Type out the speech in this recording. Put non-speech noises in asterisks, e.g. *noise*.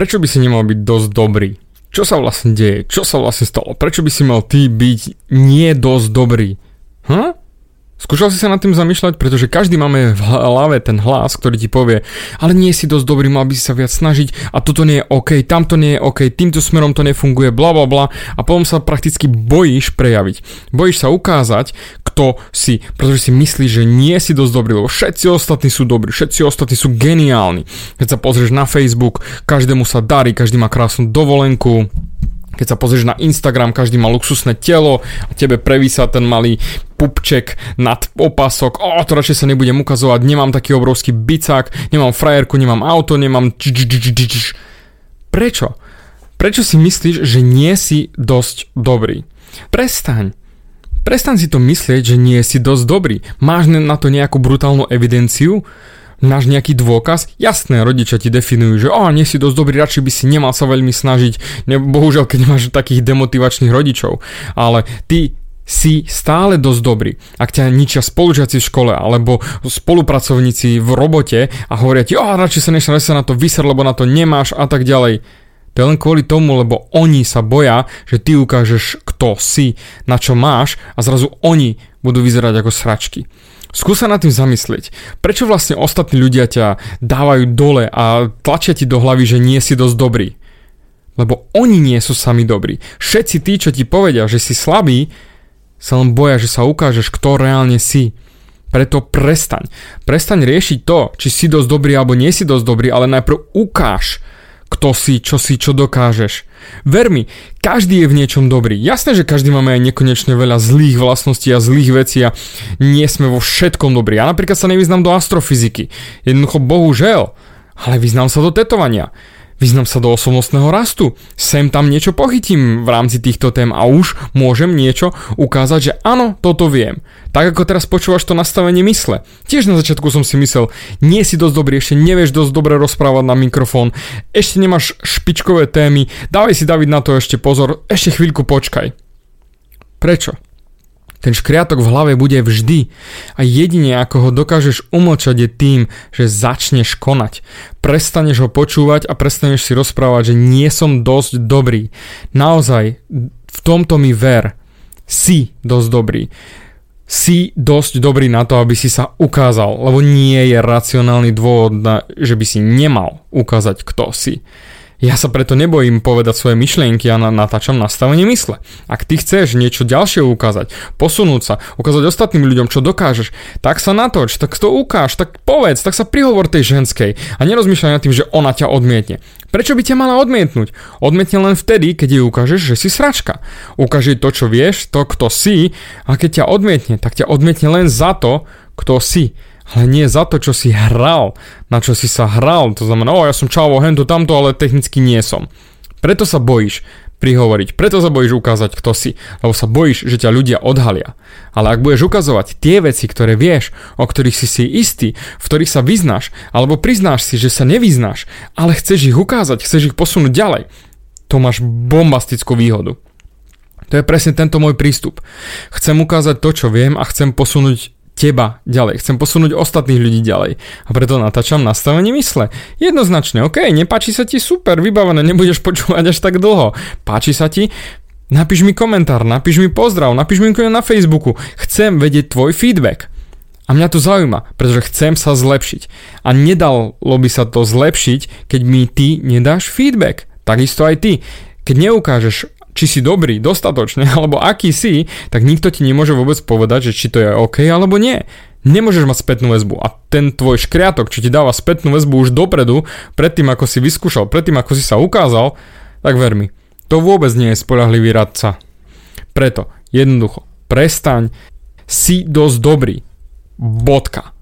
prečo by si nemal byť dosť dobrý? Čo sa vlastne deje? Čo sa vlastne stalo? Prečo by si mal ty byť nie dosť dobrý? Hm? Skúšal si sa nad tým zamýšľať, pretože každý máme v hlave ten hlas, ktorý ti povie, ale nie si dosť dobrý, mal by si sa viac snažiť a toto nie je OK, tamto nie je OK, týmto smerom to nefunguje, bla bla bla a potom sa prakticky bojíš prejaviť. Bojíš sa ukázať, kto si, pretože si myslíš, že nie si dosť dobrý, lebo všetci ostatní sú dobrí, všetci ostatní sú geniálni. Keď sa pozrieš na Facebook, každému sa darí, každý má krásnu dovolenku, keď sa pozrieš na Instagram, každý má luxusné telo a tebe prevísa ten malý pupček nad opasok. O, to radšej sa nebudem ukazovať, nemám taký obrovský bicák, nemám frajerku, nemám auto, nemám... Prečo? Prečo si myslíš, že nie si dosť dobrý? Prestaň. Prestaň si to myslieť, že nie si dosť dobrý. Máš na to nejakú brutálnu evidenciu? Máš nejaký dôkaz? Jasné, rodičia ti definujú, že o, nie si dosť dobrý, radšej by si nemal sa veľmi snažiť, ne, bohužiaľ, keď máš takých demotivačných rodičov, ale ty si stále dosť dobrý. Ak ťa ničia spolužiaci v škole alebo spolupracovníci v robote a hovoria ti, o, radšej sa nešla sa na to vyser, lebo na to nemáš a tak ďalej. To je len kvôli tomu, lebo oni sa boja, že ty ukážeš, kto si, na čo máš a zrazu oni budú vyzerať ako sračky. Skús sa nad tým zamyslieť. Prečo vlastne ostatní ľudia ťa dávajú dole a tlačia ti do hlavy, že nie si dosť dobrý? Lebo oni nie sú sami dobrí. Všetci tí, čo ti povedia, že si slabý, sa len boja, že sa ukážeš, kto reálne si. Preto prestaň. Prestaň riešiť to, či si dosť dobrý alebo nie si dosť dobrý, ale najprv ukáž, kto si, čo si, čo dokážeš. Ver mi, každý je v niečom dobrý. Jasné, že každý máme aj nekonečne veľa zlých vlastností a zlých vecí a nie sme vo všetkom dobrí. Ja napríklad sa nevyznám do astrofyziky. Jednoducho, bohužel. Ale vyznám sa do tetovania. Vyznam sa do osobnostného rastu. Sem tam niečo pochytím v rámci týchto tém a už môžem niečo ukázať, že áno, toto viem. Tak ako teraz počúvaš to nastavenie mysle. Tiež na začiatku som si myslel, nie si dosť dobrý, ešte nevieš dosť dobre rozprávať na mikrofón, ešte nemáš špičkové témy, dávaj si David na to ešte pozor, ešte chvíľku počkaj. Prečo? Ten škriatok v hlave bude vždy a jedine ako ho dokážeš umlčať je tým, že začneš konať. Prestaneš ho počúvať a prestaneš si rozprávať, že nie som dosť dobrý. Naozaj, v tomto mi ver. Si dosť dobrý. Si dosť dobrý na to, aby si sa ukázal, lebo nie je racionálny dôvod, že by si nemal ukázať, kto si. Ja sa preto nebojím povedať svoje myšlienky a natáčam nastavenie mysle. Ak ty chceš niečo ďalšie ukázať, posunúť sa, ukázať ostatným ľuďom, čo dokážeš, tak sa natoč, tak to ukáž, tak povedz, tak sa prihovor tej ženskej a nerozmýšľaj nad tým, že ona ťa odmietne. Prečo by ťa mala odmietnúť? Odmietne len vtedy, keď jej ukážeš, že si sračka. Ukáži to, čo vieš, to, kto si a keď ťa odmietne, tak ťa odmietne len za to, kto si ale nie za to, čo si hral, na čo si sa hral. To znamená, o, ja som čavo, hento, tamto, ale technicky nie som. Preto sa bojíš prihovoriť, preto sa bojíš ukázať, kto si, lebo sa bojíš, že ťa ľudia odhalia. Ale ak budeš ukazovať tie veci, ktoré vieš, o ktorých si si istý, v ktorých sa vyznáš, alebo priznáš si, že sa nevyznáš, ale chceš ich ukázať, chceš ich posunúť ďalej, to máš bombastickú výhodu. To je presne tento môj prístup. Chcem ukázať to, čo viem a chcem posunúť teba ďalej, chcem posunúť ostatných ľudí ďalej. A preto natáčam nastavenie mysle. Jednoznačne, OK, nepáči sa ti, super, vybavené, nebudeš počúvať až tak dlho. Páči sa ti, napíš mi komentár, napíš mi pozdrav, napíš mi na Facebooku. Chcem vedieť tvoj feedback. A mňa to zaujíma, pretože chcem sa zlepšiť. A nedalo by sa to zlepšiť, keď mi ty nedáš feedback. Takisto aj ty. Keď neukážeš či si dobrý dostatočne, *laughs* alebo aký si, tak nikto ti nemôže vôbec povedať, že či to je OK alebo nie. Nemôžeš mať spätnú väzbu a ten tvoj škriatok, čo ti dáva spätnú väzbu už dopredu, predtým ako si vyskúšal, predtým ako si sa ukázal, tak ver mi, to vôbec nie je spolahlivý radca. Preto, jednoducho, prestaň, si dosť dobrý. Bodka.